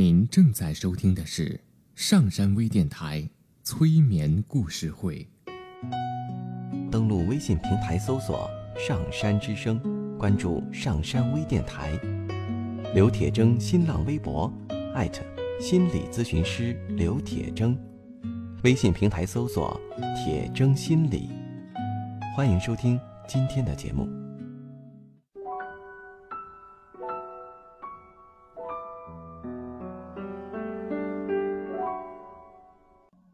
您正在收听的是上山微电台催眠故事会。登录微信平台搜索“上山之声”，关注“上山微电台”。刘铁铮新浪微博艾特心理咨询师刘铁铮，微信平台搜索“铁铮心理”。欢迎收听今天的节目。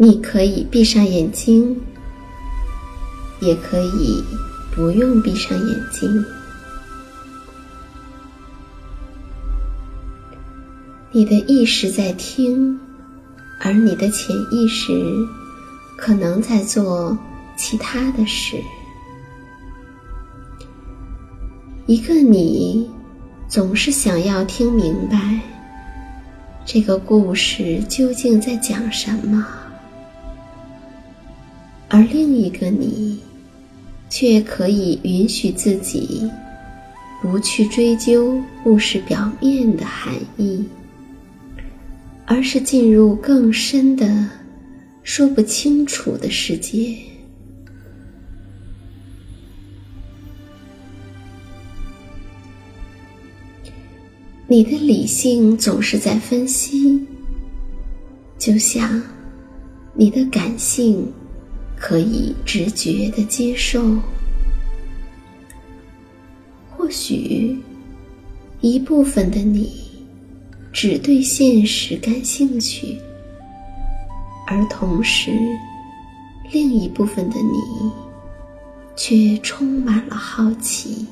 你可以闭上眼睛，也可以不用闭上眼睛。你的意识在听，而你的潜意识可能在做其他的事。一个你总是想要听明白这个故事究竟在讲什么。而另一个你，却可以允许自己不去追究故事表面的含义，而是进入更深的、说不清楚的世界。你的理性总是在分析，就像你的感性。可以直觉的接受，或许一部分的你只对现实感兴趣，而同时另一部分的你却充满了好奇。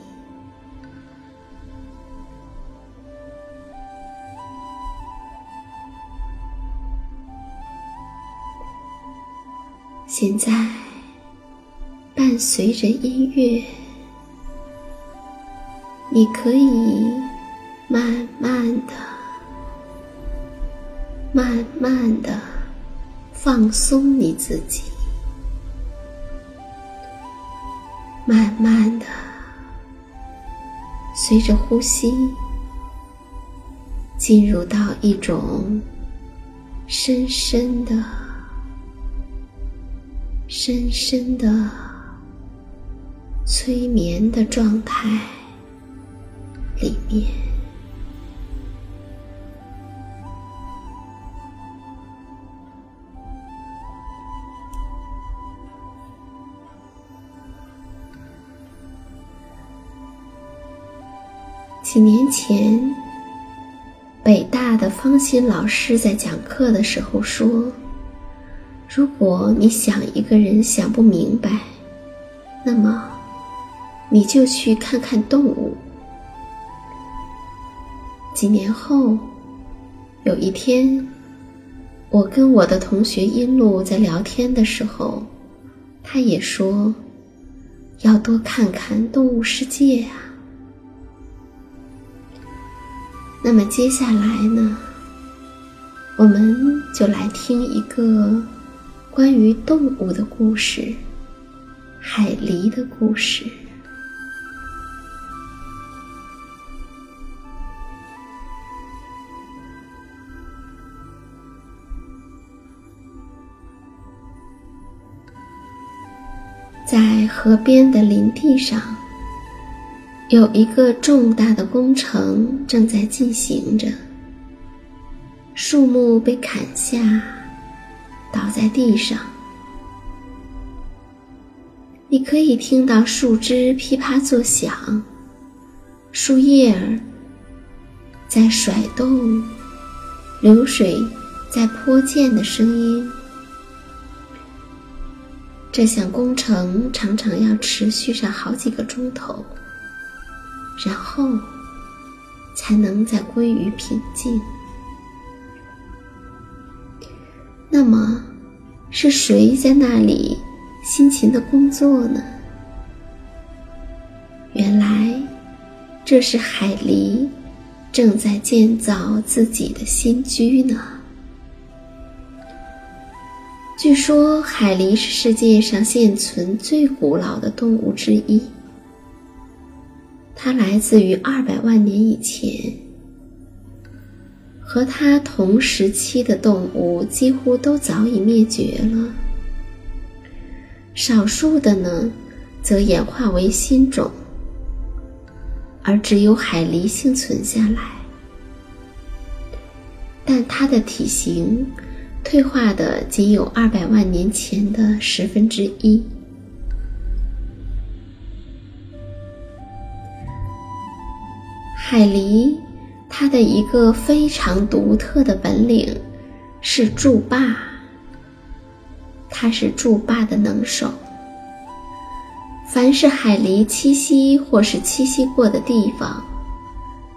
现在，伴随着音乐，你可以慢慢的、慢慢的放松你自己，慢慢的随着呼吸进入到一种深深的。深深的催眠的状态里面，几年前，北大的方心老师在讲课的时候说。如果你想一个人想不明白，那么你就去看看动物。几年后，有一天，我跟我的同学阴路在聊天的时候，他也说要多看看动物世界啊。那么接下来呢，我们就来听一个关于动物的故事——海狸的故事。在河边的林地上，有一个重大的工程正在进行着。树木被砍下，倒在地上，你可以听到树枝噼啪作响，树叶儿在甩动，流水在泼溅的声音。这项工程常常要持续上好几个钟头，然后才能再归于平静。那么，是谁在那里辛勤的工作呢？原来，这是海狸正在建造自己的新居呢。据说海狸是世界上现存最古老的动物之一，它来自于二百万年以前。和它同时期的动物几乎都早已灭绝了，少数的呢，则演化为新种，而只有海狸幸存下来。但它的体型。退化的仅有二百万年前的十分之一。海狸，它的一个非常独特的本领是筑坝。它是筑坝的能手。凡是海狸栖息或是栖息过的地方，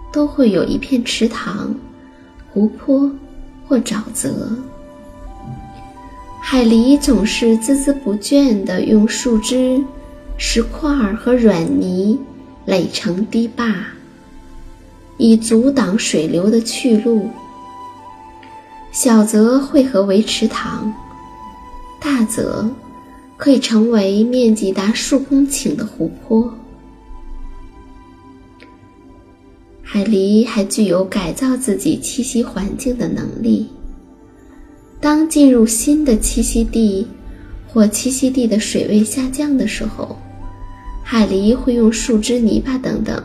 都会有一片池塘、湖泊或沼泽。海狸总是孜孜不倦地用树枝、石块和软泥垒成堤坝，以阻挡水流的去路。小则汇合为池塘，大则可以成为面积达数公顷的湖泊。海狸还具有改造自己栖息环境的能力。当进入新的栖息地，或栖息地的水位下降的时候，海狸会用树枝、泥巴等等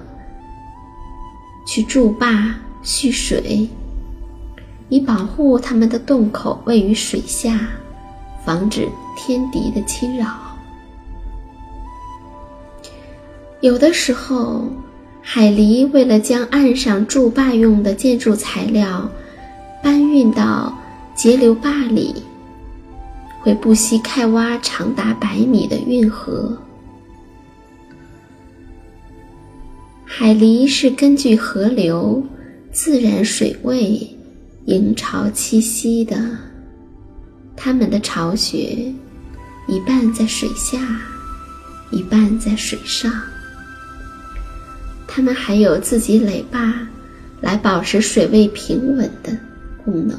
去筑坝蓄水，以保护它们的洞口位于水下，防止天敌的侵扰。有的时候，海狸为了将岸上筑坝用的建筑材料搬运到。截流坝里会不惜开挖长达百米的运河。海狸是根据河流、自然水位迎潮栖息的，它们的巢穴一半在水下，一半在水上。它们还有自己垒坝来保持水位平稳的功能。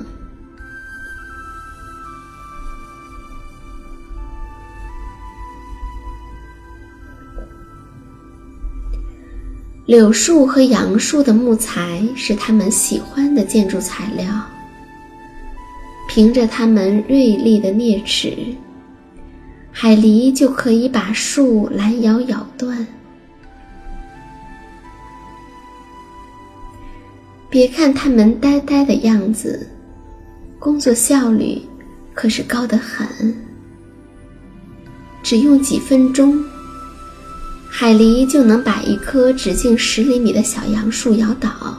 柳树和杨树的木材是他们喜欢的建筑材料。凭着它们锐利的啮齿，海狸就可以把树拦腰咬断。别看它们呆呆的样子，工作效率可是高得很。只用几分钟。海狸就能把一棵直径十厘米的小杨树摇倒。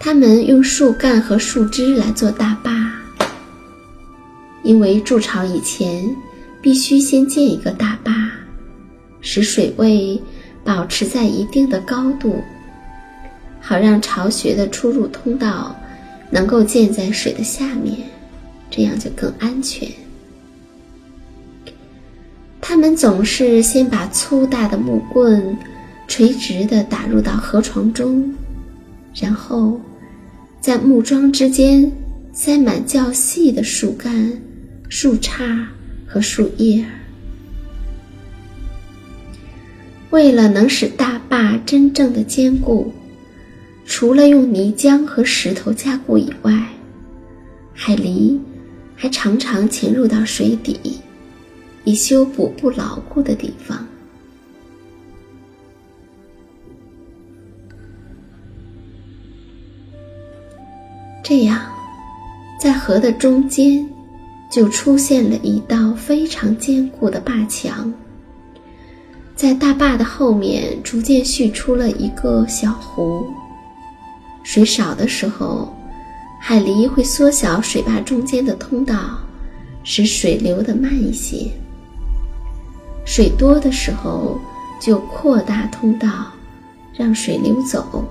他们用树干和树枝来做大坝，因为筑巢以前必须先建一个大坝，使水位保持在一定的高度，好让巢穴的出入通道能够建在水的下面，这样就更安全。他们总是先把粗大的木棍垂直地打入到河床中，然后在木桩之间塞满较细的树干、树杈和树叶。为了能使大坝真正的坚固，除了用泥浆和石头加固以外，海狸还常常潜入到水底。以修补不牢固的地方。这样，在河的中间，就出现了一道非常坚固的坝墙。在大坝的后面，逐渐蓄出了一个小湖。水少的时候，海狸会缩小水坝中间的通道，使水流得慢一些。水多的时候，就扩大通道，让水流走。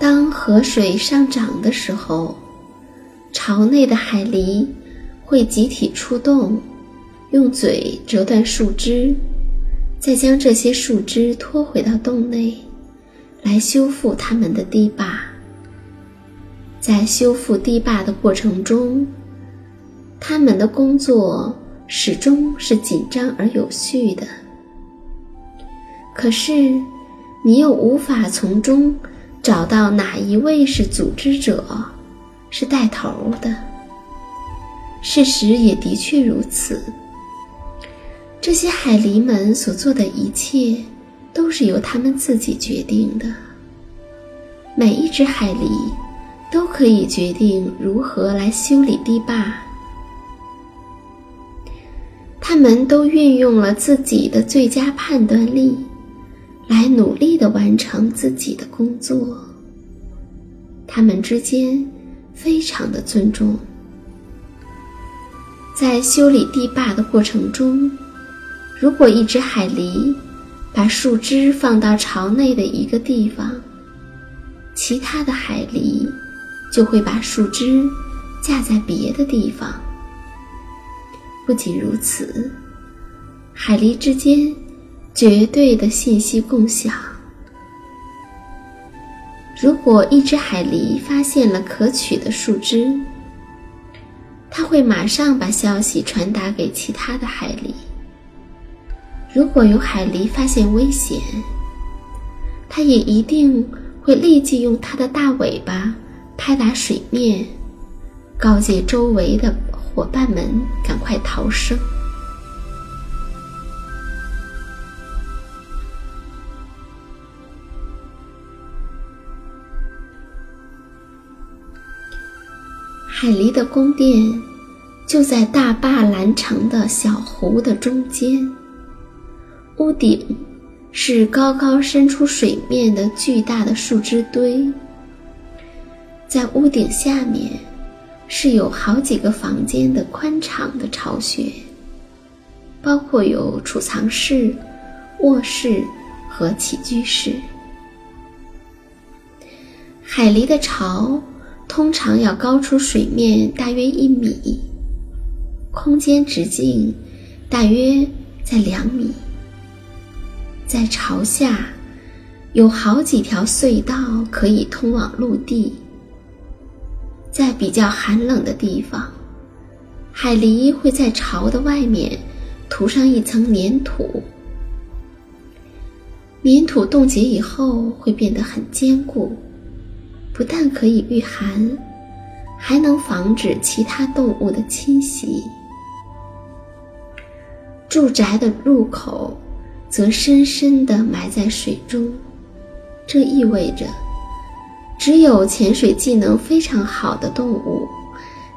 当河水上涨的时候，巢内的海狸会集体出动，用嘴折断树枝，再将这些树枝拖回到洞内。来修复他们的堤坝。在修复堤坝的过程中，他们的工作始终是紧张而有序的。可是，你又无法从中找到哪一位是组织者，是带头的。事实也的确如此。这些海狸们所做的一切。都是由他们自己决定的。每一只海狸都可以决定如何来修理堤坝。他们都运用了自己的最佳判断力，来努力的完成自己的工作。他们之间非常的尊重。在修理堤坝的过程中，如果一只海狸，把树枝放到巢内的一个地方，其他的海狸就会把树枝架在别的地方。不仅如此，海狸之间绝对的信息共享。如果一只海狸发现了可取的树枝，它会马上把消息传达给其他的海狸。如果有海狸发现危险，它也一定会立即用它的大尾巴拍打水面，告诫周围的伙伴们赶快逃生。海狸的宫殿就在大坝拦城的小湖的中间。屋顶是高高伸出水面的巨大的树枝堆，在屋顶下面是有好几个房间的宽敞的巢穴，包括有储藏室、卧室和起居室。海狸的巢通常要高出水面大约一米，空间直径大约在两米。在巢下，有好几条隧道可以通往陆地。在比较寒冷的地方，海狸会在巢的外面涂上一层粘土。粘土冻结以后会变得很坚固，不但可以御寒，还能防止其他动物的侵袭。住宅的入口。则深深地埋在水中，这意味着，只有潜水技能非常好的动物，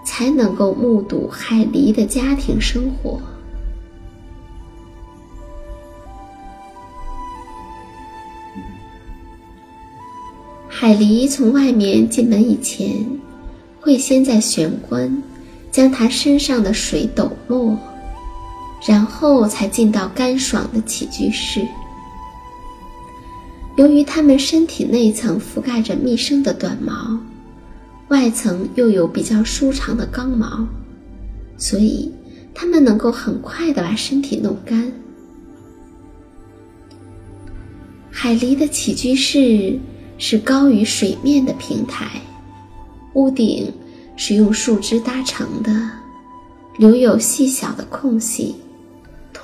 才能够目睹海狸的家庭生活。海狸从外面进门以前，会先在玄关将它身上的水抖落，然后才进到干爽的起居室。由于它们身体内层覆盖着密生的短毛，外层又有比较舒长的刚毛，所以它们能够很快的把身体弄干。海狸的起居室是高于水面的平台，屋顶是用树枝搭成的，留有细小的空隙，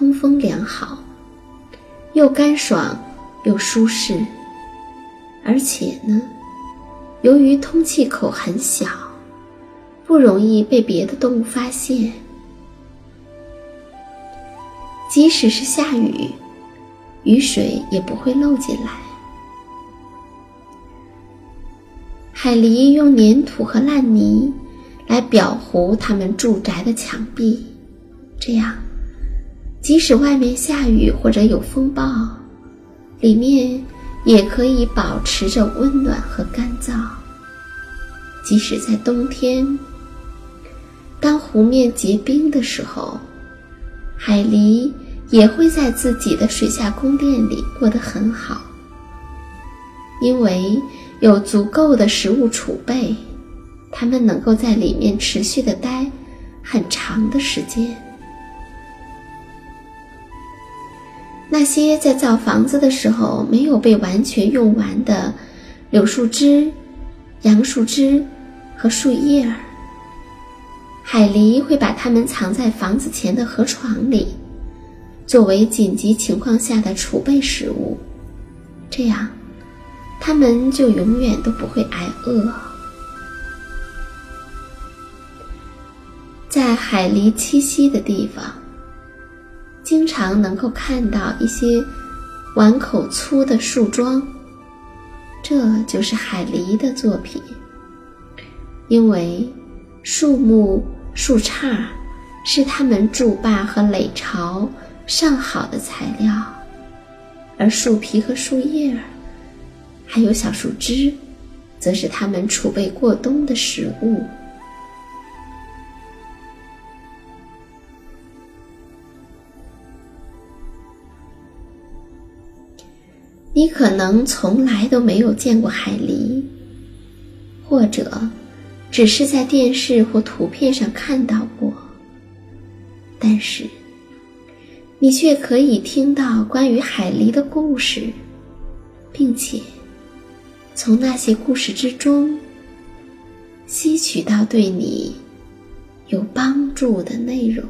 通风良好，又干爽。又舒适，而且呢，由于通气口很小，不容易被别的动物发现。即使是下雨，雨水也不会漏进来。海狸用粘土和烂泥来裱糊它们住宅的墙壁，这样，即使外面下雨或者有风暴。里面也可以保持着温暖和干燥。即使在冬天，当湖面结冰的时候，海狸也会在自己的水下宫殿里过得很好，因为有足够的食物储备，它们能够在里面持续的待很长的时间。那些在造房子的时候没有被完全用完的柳树枝、杨树枝和树叶儿，海狸会把它们藏在房子前的河床里，作为紧急情况下的储备食物。这样，它们就永远都不会挨饿。在海狸栖息的地方。经常能够看到一些碗口粗的树桩，这就是海狸的作品。因为树木、树杈是它们筑坝和垒巢上好的材料，而树皮和树叶儿，还有小树枝，则是它们储备过冬的食物。你可能从来都没有见过海狸，或者只是在电视或图片上看到过。但是，你却可以听到关于海狸的故事，并且从那些故事之中吸取到对你有帮助的内容。